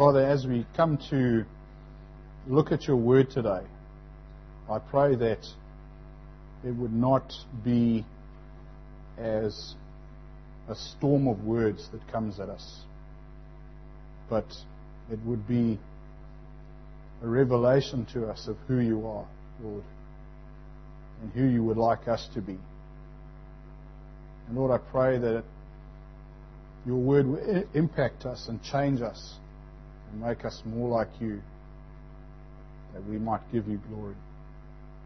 Father, as we come to look at your word today, I pray that it would not be as a storm of words that comes at us, but it would be a revelation to us of who you are, Lord, and who you would like us to be. And Lord, I pray that your word will impact us and change us and make us more like you, that we might give you glory.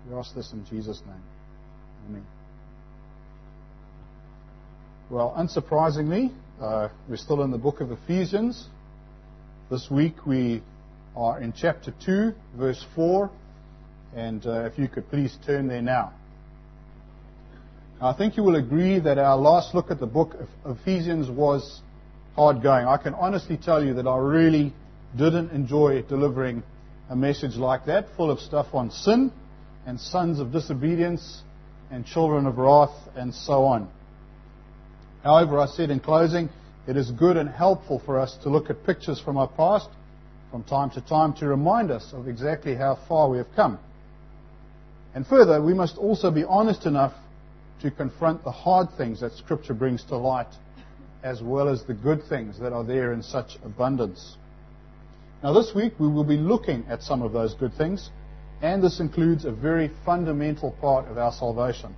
We ask this in Jesus' name. Amen. Well, unsurprisingly, uh, we're still in the book of Ephesians. This week we are in chapter 2, verse 4, and uh, if you could please turn there now. I think you will agree that our last look at the book of Ephesians was hard going. I can honestly tell you that I really didn't enjoy delivering a message like that, full of stuff on sin and sons of disobedience and children of wrath and so on. However, I said in closing, it is good and helpful for us to look at pictures from our past from time to time to remind us of exactly how far we have come. And further, we must also be honest enough to confront the hard things that Scripture brings to light, as well as the good things that are there in such abundance. Now, this week we will be looking at some of those good things, and this includes a very fundamental part of our salvation.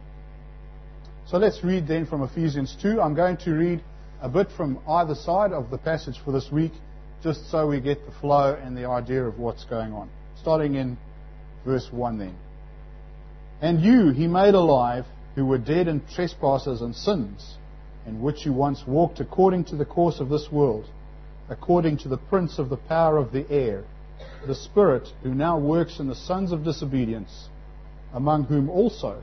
So let's read then from Ephesians 2. I'm going to read a bit from either side of the passage for this week, just so we get the flow and the idea of what's going on. Starting in verse 1 then. And you he made alive who were dead in trespasses and sins, in which you once walked according to the course of this world, according to the prince of the power of the air, the Spirit who now works in the sons of disobedience, among whom also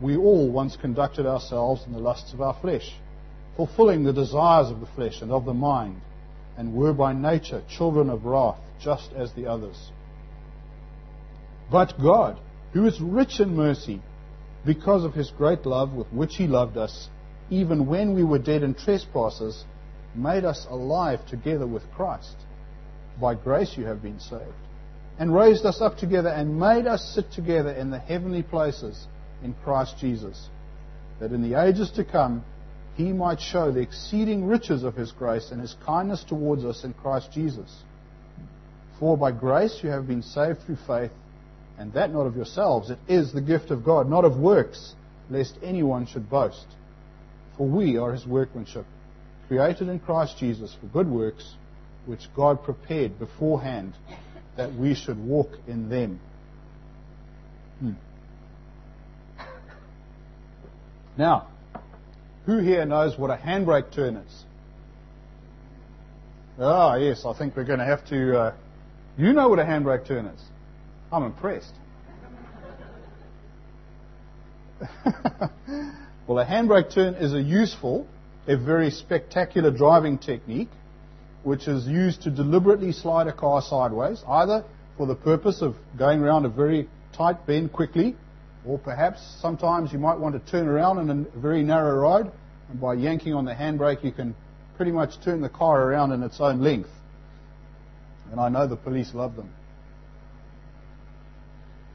we all once conducted ourselves in the lusts of our flesh, fulfilling the desires of the flesh and of the mind, and were by nature children of wrath, just as the others. But God, who is rich in mercy, because of his great love with which he loved us, even when we were dead in trespasses, made us alive together with Christ. By grace you have been saved. And raised us up together and made us sit together in the heavenly places in Christ Jesus, that in the ages to come he might show the exceeding riches of his grace and his kindness towards us in Christ Jesus. For by grace you have been saved through faith and that not of yourselves. It is the gift of God, not of works, lest anyone should boast. For we are his workmanship, created in Christ Jesus for good works, which God prepared beforehand that we should walk in them. Hmm. Now, who here knows what a handbrake turn is? Ah, yes, I think we're going to have to. Uh, you know what a handbrake turn is. I'm impressed. well, a handbrake turn is a useful, a very spectacular driving technique which is used to deliberately slide a car sideways, either for the purpose of going around a very tight bend quickly, or perhaps sometimes you might want to turn around in a very narrow road, and by yanking on the handbrake you can pretty much turn the car around in its own length. And I know the police love them.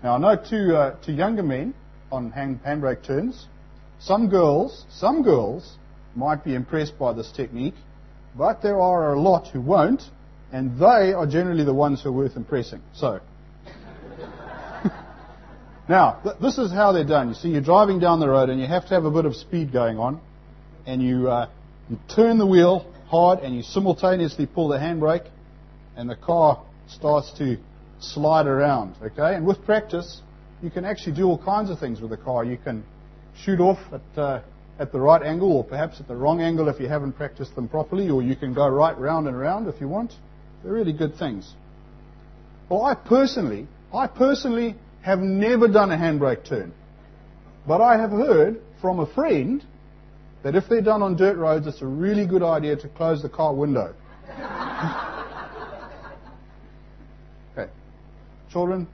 Now, I know to, uh, to younger men on hand, handbrake turns, some girls, some girls might be impressed by this technique, but there are a lot who won't, and they are generally the ones who are worth impressing. So, now, th- this is how they're done. You see, you're driving down the road and you have to have a bit of speed going on, and you, uh, you turn the wheel hard and you simultaneously pull the handbrake, and the car starts to slide around, okay? And with practice, you can actually do all kinds of things with the car. You can shoot off at, uh, at the right angle or perhaps at the wrong angle if you haven't practiced them properly, or you can go right round and round if you want. They're really good things. Well, I personally, I personally have never done a handbrake turn. But I have heard from a friend that if they're done on dirt roads, it's a really good idea to close the car window. Okay. Children,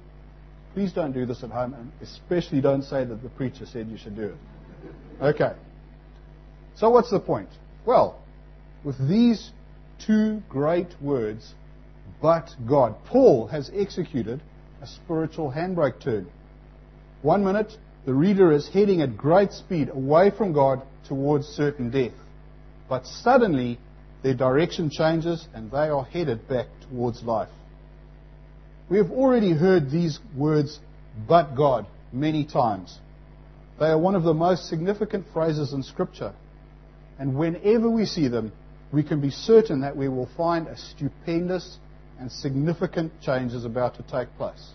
please don't do this at home, and especially don't say that the preacher said you should do it. Okay. So, what's the point? Well, with these two great words, but God. Paul has executed a spiritual handbrake turn. One minute, the reader is heading at great speed away from God towards certain death. But suddenly, their direction changes and they are headed back towards life. We have already heard these words, but God, many times. They are one of the most significant phrases in Scripture. And whenever we see them, we can be certain that we will find a stupendous and significant change is about to take place.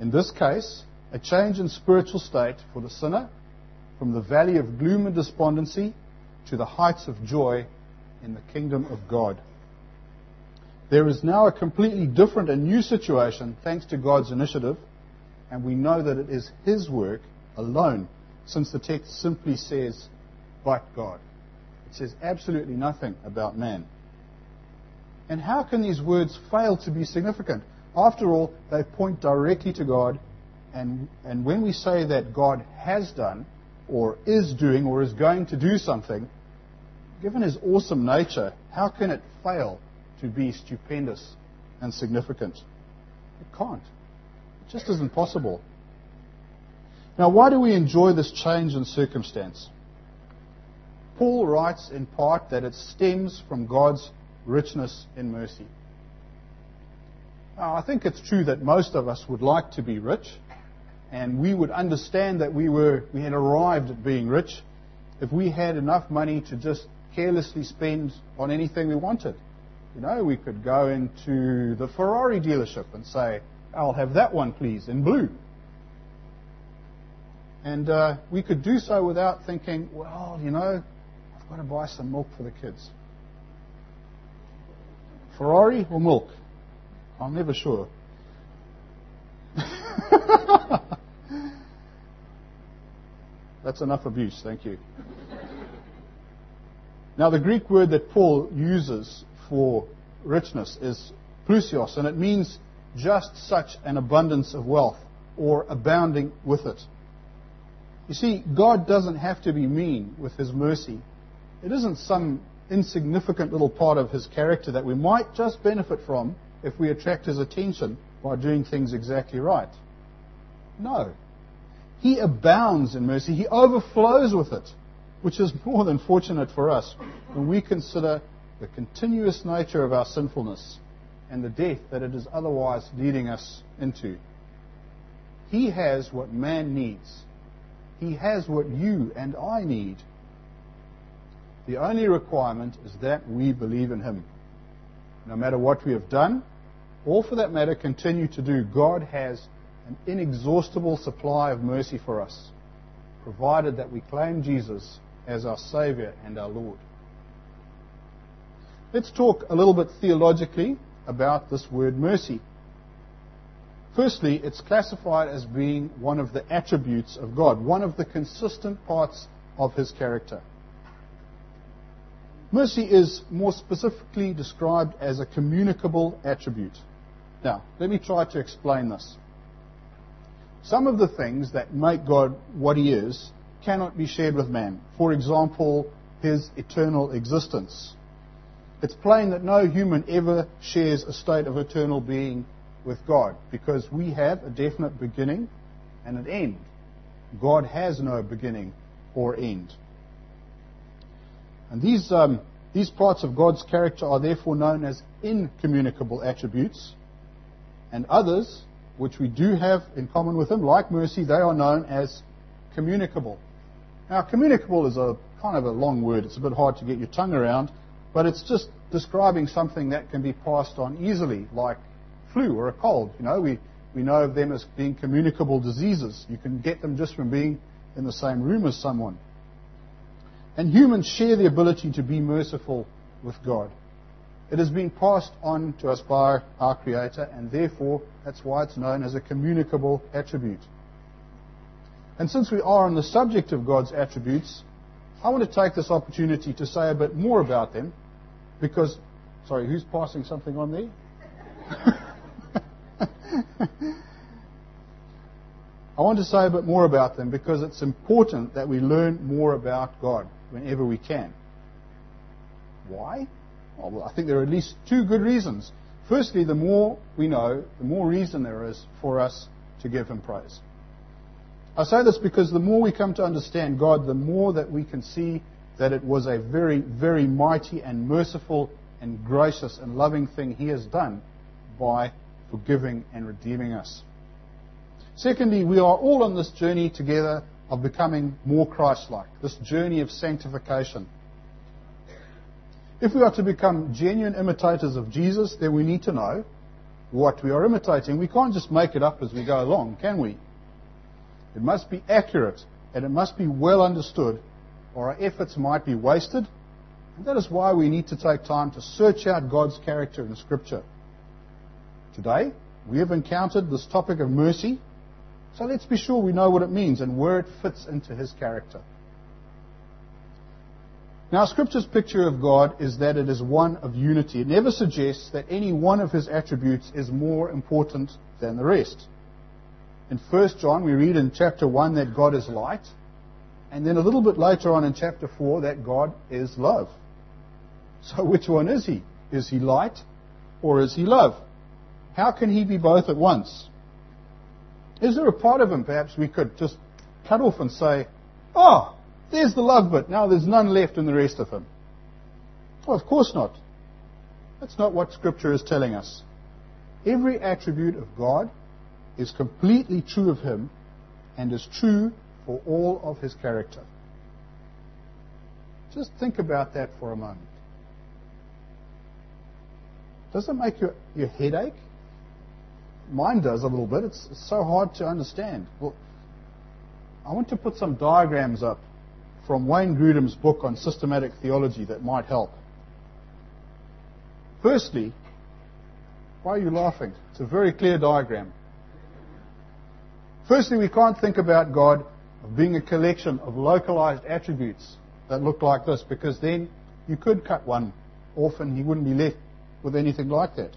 In this case, a change in spiritual state for the sinner from the valley of gloom and despondency to the heights of joy in the kingdom of God. There is now a completely different and new situation thanks to God's initiative, and we know that it is His work alone, since the text simply says, but God. It says absolutely nothing about man. And how can these words fail to be significant? After all, they point directly to God, and, and when we say that God has done, or is doing, or is going to do something, given his awesome nature, how can it fail to be stupendous and significant? It can't. It just isn't possible. Now, why do we enjoy this change in circumstance? Paul writes in part that it stems from God's richness in mercy. Now, I think it's true that most of us would like to be rich, and we would understand that we, were, we had arrived at being rich if we had enough money to just carelessly spend on anything we wanted. You know, we could go into the Ferrari dealership and say, I'll have that one, please, in blue. And uh, we could do so without thinking, well, you know, I've got to buy some milk for the kids. Ferrari or milk? I'm never sure. That's enough abuse, thank you. Now, the Greek word that Paul uses for richness is plousios, and it means just such an abundance of wealth or abounding with it. You see, God doesn't have to be mean with His mercy. It isn't some insignificant little part of His character that we might just benefit from if we attract His attention by doing things exactly right. No. He abounds in mercy. He overflows with it which is more than fortunate for us when we consider the continuous nature of our sinfulness and the death that it is otherwise leading us into. He has what man needs. He has what you and I need. The only requirement is that we believe in Him. No matter what we have done, or for that matter continue to do, God has an inexhaustible supply of mercy for us, provided that we claim Jesus as our Savior and our Lord. Let's talk a little bit theologically about this word mercy. Firstly, it's classified as being one of the attributes of God, one of the consistent parts of His character. Mercy is more specifically described as a communicable attribute. Now, let me try to explain this. Some of the things that make God what He is cannot be shared with man. For example, his eternal existence. It's plain that no human ever shares a state of eternal being with God because we have a definite beginning and an end. God has no beginning or end. And these, um, these parts of God's character are therefore known as incommunicable attributes, and others, which we do have in common with Him, like mercy, they are known as communicable. Now, communicable is a kind of a long word. It's a bit hard to get your tongue around, but it's just describing something that can be passed on easily, like flu or a cold. You know, we, we know of them as being communicable diseases. You can get them just from being in the same room as someone. And humans share the ability to be merciful with God. It has been passed on to us by our Creator, and therefore that's why it's known as a communicable attribute. And since we are on the subject of God's attributes, I want to take this opportunity to say a bit more about them because, sorry, who's passing something on there? I want to say a bit more about them because it's important that we learn more about God whenever we can. Why? Well, I think there are at least two good reasons. Firstly, the more we know, the more reason there is for us to give Him praise. I say this because the more we come to understand God, the more that we can see that it was a very, very mighty and merciful and gracious and loving thing He has done by forgiving and redeeming us. Secondly, we are all on this journey together of becoming more Christ-like, this journey of sanctification. If we are to become genuine imitators of Jesus, then we need to know what we are imitating. We can't just make it up as we go along, can we? It must be accurate and it must be well understood, or our efforts might be wasted. And that is why we need to take time to search out God's character in Scripture. Today, we have encountered this topic of mercy, so let's be sure we know what it means and where it fits into His character. Now, Scripture's picture of God is that it is one of unity. It never suggests that any one of His attributes is more important than the rest. In 1 John, we read in chapter 1 that God is light, and then a little bit later on in chapter 4 that God is love. So which one is He? Is He light or is He love? How can He be both at once? Is there a part of Him perhaps we could just cut off and say, oh, there's the love bit. Now there's none left in the rest of him. Well, of course not. That's not what Scripture is telling us. Every attribute of God is completely true of him and is true for all of his character. Just think about that for a moment. Does it make your, your head ache? Mine does a little bit. It's, it's so hard to understand. Well, I want to put some diagrams up from Wayne Grudem's book on systematic theology that might help. Firstly, why are you laughing? It's a very clear diagram. Firstly, we can't think about God being a collection of localized attributes that look like this, because then you could cut one off and he wouldn't be left with anything like that.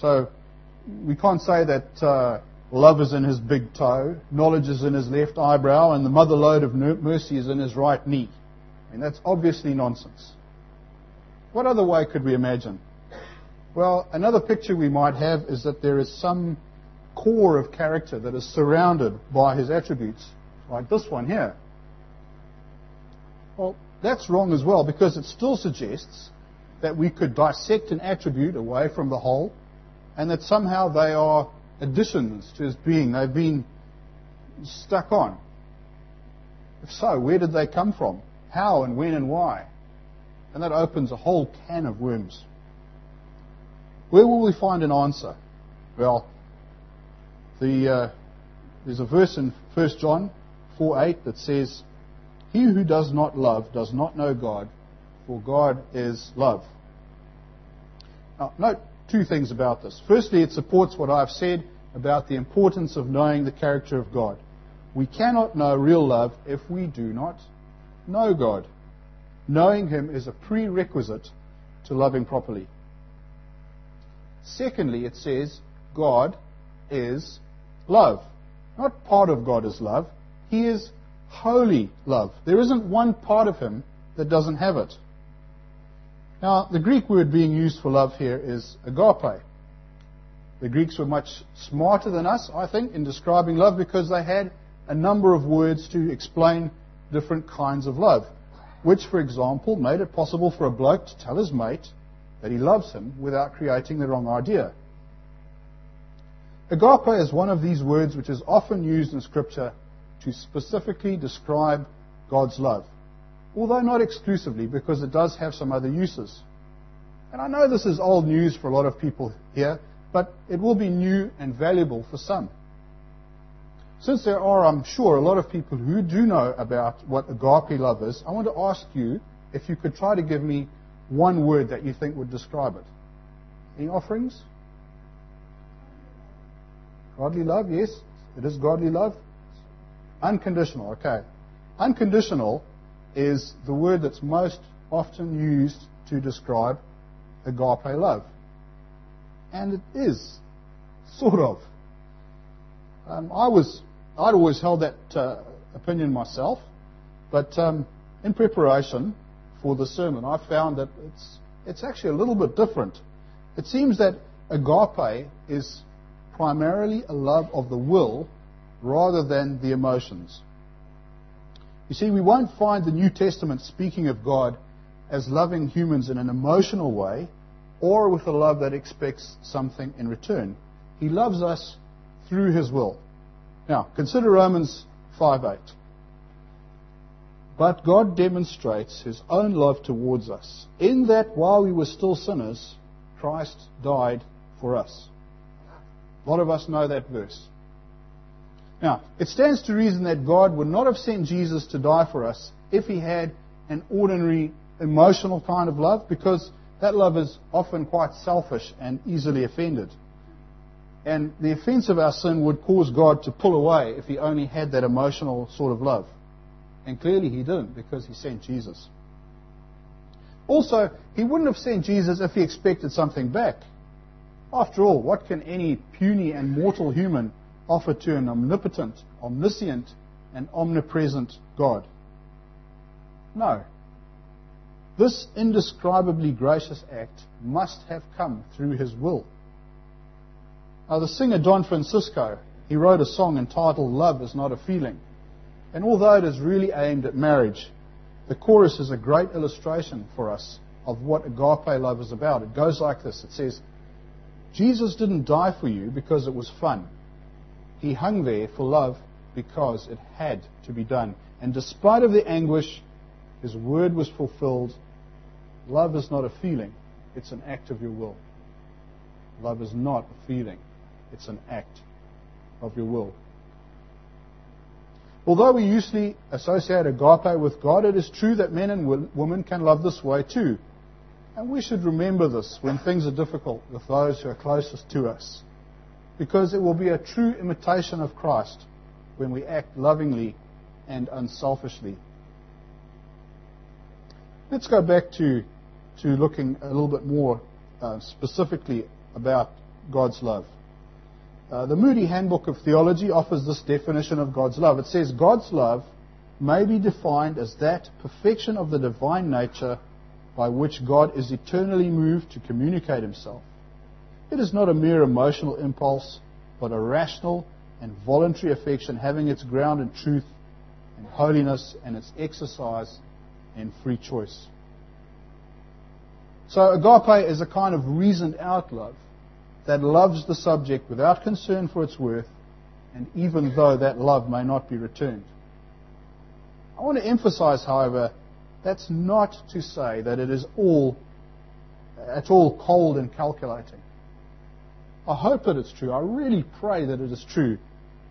So we can't say that uh, Love is in his big toe, knowledge is in his left eyebrow, and the mother lode of mercy is in his right knee. I mean, that's obviously nonsense. What other way could we imagine? Well, another picture we might have is that there is some core of character that is surrounded by his attributes, like this one here. Well, that's wrong as well because it still suggests that we could dissect an attribute away from the whole and that somehow they are additions to his being. They've been stuck on. If so, where did they come from? How and when and why? And that opens a whole can of worms. Where will we find an answer? Well, the, uh, there's a verse in 1 John 4:8 that says, He who does not love does not know God, for God is love. Now, note two things about this. Firstly, it supports what I've said about the importance of knowing the character of God. We cannot know real love if we do not know God. Knowing Him is a prerequisite to loving properly. Secondly, it says God is love. Not part of God is love. He is holy love. There isn't one part of Him that doesn't have it. Now, the Greek word being used for love here is agape. The Greeks were much smarter than us, I think, in describing love because they had a number of words to explain different kinds of love, which, for example, made it possible for a bloke to tell his mate that he loves him without creating the wrong idea. Agape is one of these words which is often used in Scripture to specifically describe God's love although not exclusively, because it does have some other uses. And I know this is old news for a lot of people here, but it will be new and valuable for some. Since there are, I'm sure, a lot of people who do know about what agape love is, I want to ask you if you could try to give me one word that you think would describe it. Any offerings? Godly love, yes. It is godly love. Unconditional, okay. Unconditional is the word that's most often used to describe agape love. And it is, sort of. Um, I was, I'd always held that uh, opinion myself, but um, in preparation for the sermon, I found that it's, it's actually a little bit different It seems that agape is primarily a love of the will rather than the emotions. You see, we won't find the New Testament speaking of God as loving humans in an emotional way or with a love that expects something in return. He loves us through his will. Now, consider Romans 5:8. But God demonstrates his own love towards us in that while we were still sinners, Christ died for us. A lot of us know that verse. Now, it stands to reason that God would not have sent Jesus to die for us if he had an ordinary emotional kind of love, because that love is often quite selfish and easily offended. And the offense of our sin would cause God to pull away if he only had that emotional sort of love. And clearly he didn't because he sent Jesus. Also, he wouldn't have sent Jesus if he expected something back. After all, what can any puny and mortal human offer to an omnipotent, omniscient, and omnipresent God? No. This indescribably gracious act must have come through his will. Now, the singer Don Francisco, he wrote a song entitled Love is Not a Feeling. And although it is really aimed at marriage, the chorus is a great illustration for us of what agape love is about. It goes like this It says, Jesus didn't die for you because it was fun. He hung there for love because it had to be done. And despite of the anguish, his word was fulfilled. Love is not a feeling, it's an act of your will. Love is not a feeling, it's an act of your will. Although we usually associate agape with God, it is true that men and women can love this way too. And we should remember this when things are difficult with those who are closest to us. Because it will be a true imitation of Christ when we act lovingly and unselfishly. Let's go back to, to looking a little bit more uh, specifically about God's love. Uh, the Moody Handbook of Theology offers this definition of God's love. It says, God's love may be defined as that perfection of the divine nature by which God is eternally moved to communicate himself. It is not a mere emotional impulse, but a rational and voluntary affection having its ground in truth and holiness and its exercise in free choice. So agape is a kind of reasoned out love that loves the subject without concern for its worth, and even though that love may not be returned. I want to emphasize, however, that's not to say that it is all at all cold and calculating. I hope that it's true. I really pray that it is true.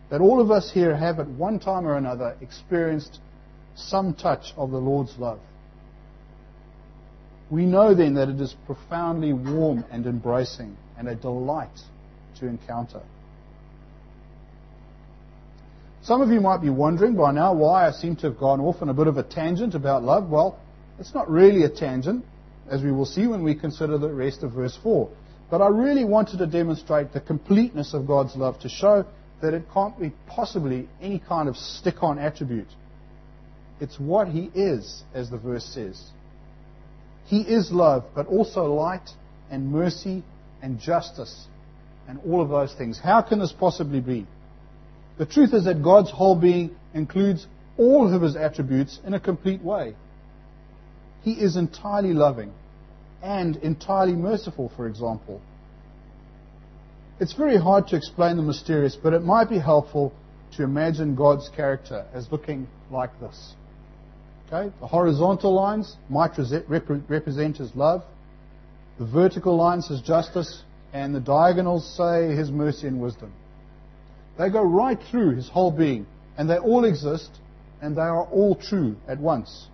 That all of us here have at one time or another experienced some touch of the Lord's love. We know then that it is profoundly warm and embracing and a delight to encounter. Some of you might be wondering by now why I seem to have gone off on a bit of a tangent about love. Well, it's not really a tangent, as we will see when we consider the rest of verse 4. But I really wanted to demonstrate the completeness of God's love to show that it can't be possibly any kind of stick on attribute. It's what He is, as the verse says. He is love, but also light and mercy and justice and all of those things. How can this possibly be? The truth is that God's whole being includes all of his attributes in a complete way. He is entirely loving and entirely merciful, for example. It's very hard to explain the mysterious, but it might be helpful to imagine God's character as looking like this. Okay? The horizontal lines might represent his love. The vertical lines his justice, and the diagonals say his mercy and wisdom. They go right through his whole being, and they all exist, and they are all true at once.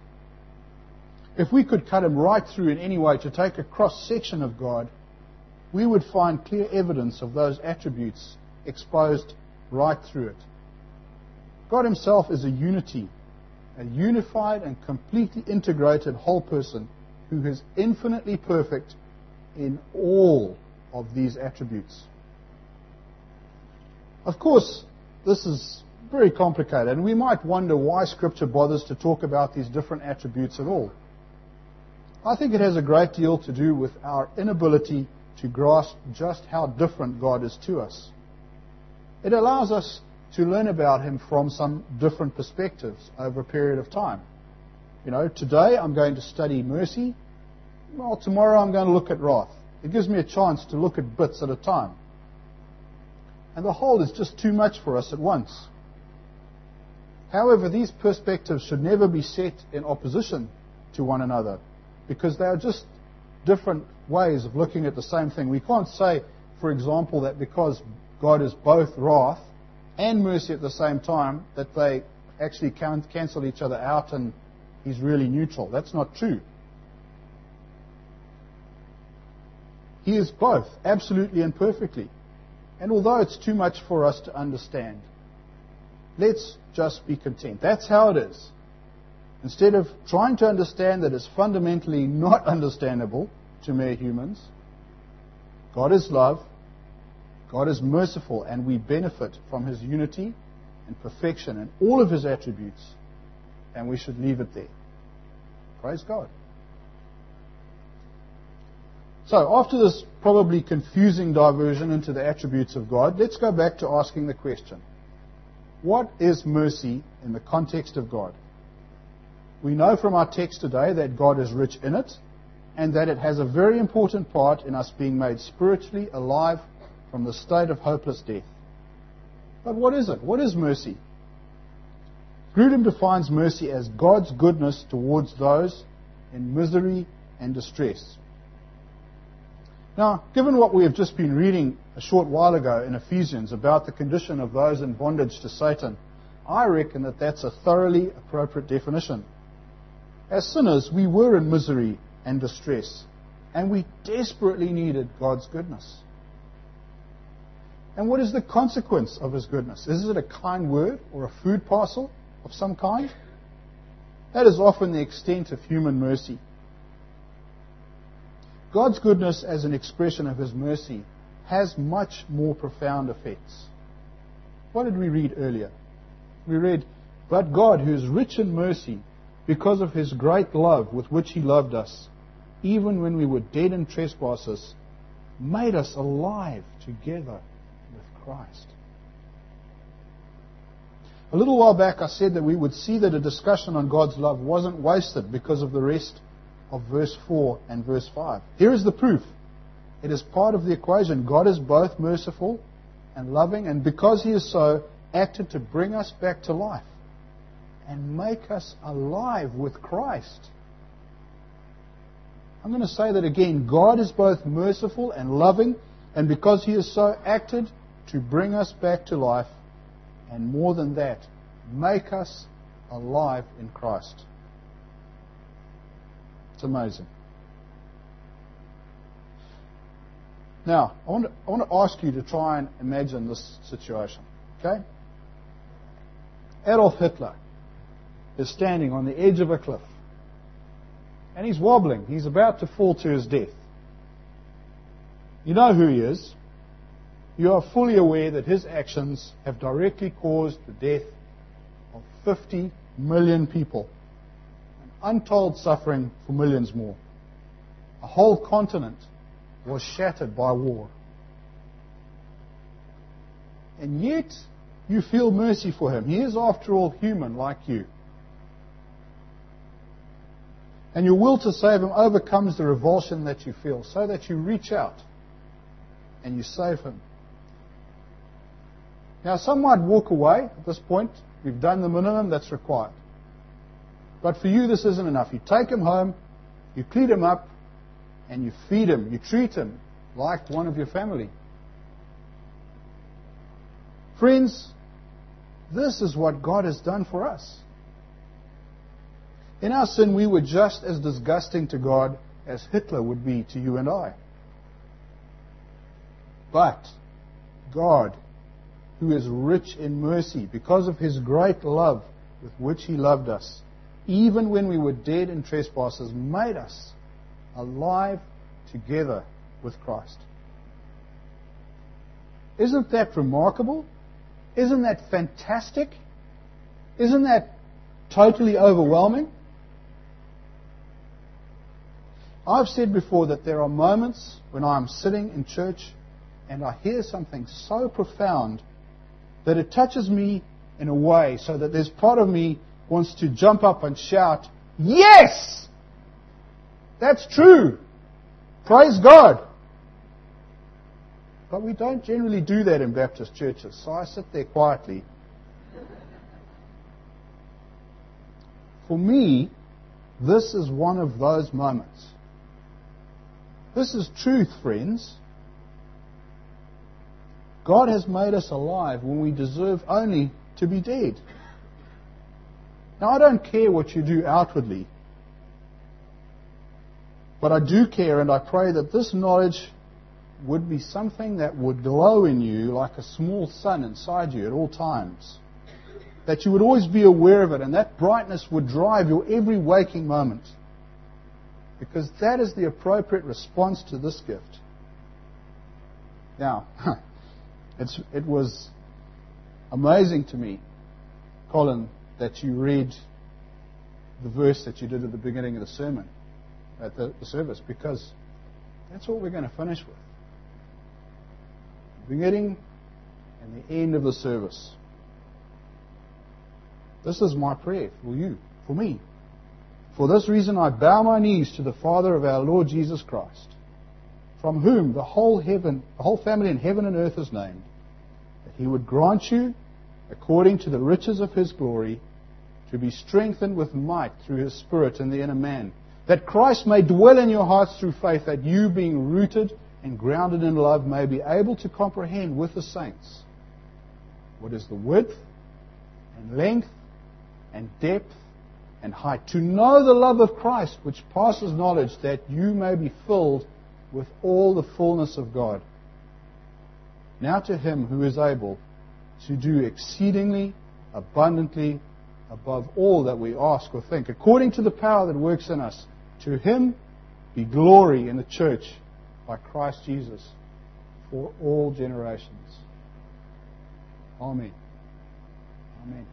If we could cut him right through in any way to take a cross section of God, we would find clear evidence of those attributes exposed right through it. God Himself is a unity, a unified and completely integrated whole person who is infinitely perfect in all of these attributes. Of course, this is very complicated, and we might wonder why Scripture bothers to talk about these different attributes at all. I think it has a great deal to do with our inability to grasp just how different God is to us. It allows us to learn about Him from some different perspectives over a period of time. You know, today I'm going to study mercy. Well, tomorrow I'm going to look at wrath. It gives me a chance to look at bits at a time. And the whole is just too much for us at once. However, these perspectives should never be set in opposition to one another because they are just different ways of looking at the same thing. We can't say, for example, that because God is both wrath and mercy at the same time, that they actually cancel each other out and he's really neutral. That's not true. He is both, absolutely and perfectly. And although it's too much for us to understand, let's just be content. That's how it is. Instead of trying to understand that it's fundamentally not understandable to mere humans, God is love, God is merciful, and we benefit from His unity and perfection and all of His attributes, and we should leave it there. Praise God. So, after this probably confusing diversion into the attributes of God, let's go back to asking the question What is mercy in the context of God? We know from our text today that God is rich in it and that it has a very important part in us being made spiritually alive from the state of hopeless death. But what is it? What is mercy? Grudem defines mercy as God's goodness towards those in misery and distress. Now, given what we have just been reading a short while ago in Ephesians about the condition of those in bondage to Satan, I reckon that that's a thoroughly appropriate definition. As sinners, we were in misery and distress, and we desperately needed God's goodness. And what is the consequence of His goodness? Is it a kind word or a food parcel of some kind? That is often the extent of human mercy. God's goodness as an expression of His mercy has much more profound effects. What did we read earlier? We read, But God, who is rich in mercy, because of his great love with which he loved us, even when we were dead in trespasses, made us alive together with Christ. A little while back, I said that we would see that a discussion on God's love wasn't wasted because of the rest of verse 4 and verse 5. Here is the proof. It is part of the equation. God is both merciful and loving, and because He is so, acted to bring us back to life and make us alive with Christ. I'm going to say that again. God is both merciful and loving, and because He has so acted to bring us back to life, and more than that, make us alive in Christ. It's amazing. Now, I want, to, I want to ask you to try and imagine this situation. Okay? Adolf Hitler is standing on the edge of a cliff. And he's wobbling. He's about to fall to his death. You know who he is. You are fully aware that his actions have directly caused the death of 50 million people. And untold suffering for millions more. A whole continent was shattered by war. And yet, you feel mercy for him. He is, after all, human like you. And your will to save him overcomes the revulsion that you feel, so that you reach out and you save him. Now, some might walk away at this point. We've done the minimum that's required. But for you, this isn't enough. You take him home, you clean him up, and you feed him. You treat him like one of your family. Friends, this is what God has done for us. In our sin, we were just as disgusting to God as Hitler would be to you and I. But God, who is rich in mercy, because of his great love with which he loved us, even when we were dead in trespasses, made us alive together with Christ. Isn't that remarkable? Isn't that fantastic? Isn't that totally overwhelming? I've said before that there are moments when I'm sitting in church and I hear something so profound that it touches me in a way so that there's part of me wants to jump up and shout, Yes! That's true. Praise God. But we don't generally do that in Baptist churches, so I sit there quietly. For me, this is one of those moments. This is truth, friends. God has made us alive when we deserve only to be dead. Now, I don't care what you do outwardly, but I do care and I pray that this knowledge would be something that would glow in you like a small sun inside you at all times. That you would always be aware of it, and that brightness would drive your every waking moment. Because that is the appropriate response to this gift. Now, it was amazing to me, Colin, that you read the verse that you did at the beginning of the sermon, at the, the service, because that's what we're going to finish with. The beginning and the end of the service. This is my prayer for you, for me. For this reason I bow my knees to the Father of our Lord Jesus Christ, from whom the whole heaven, the whole family in heaven and earth is named, that he would grant you, according to the riches of his glory, to be strengthened with might through his Spirit in the inner man, that Christ may dwell in your hearts through faith, that you, being rooted and grounded in love, may be able to comprehend with the saints what is the width and length and depth and height, to know the love of Christ, which passes knowledge, that you may be filled with all the fullness of God. Now to him who is able to do exceedingly abundantly above all that we ask or think, according to the power that works in us. To him be glory in the church by Christ Jesus for all generations. Amen. Amen.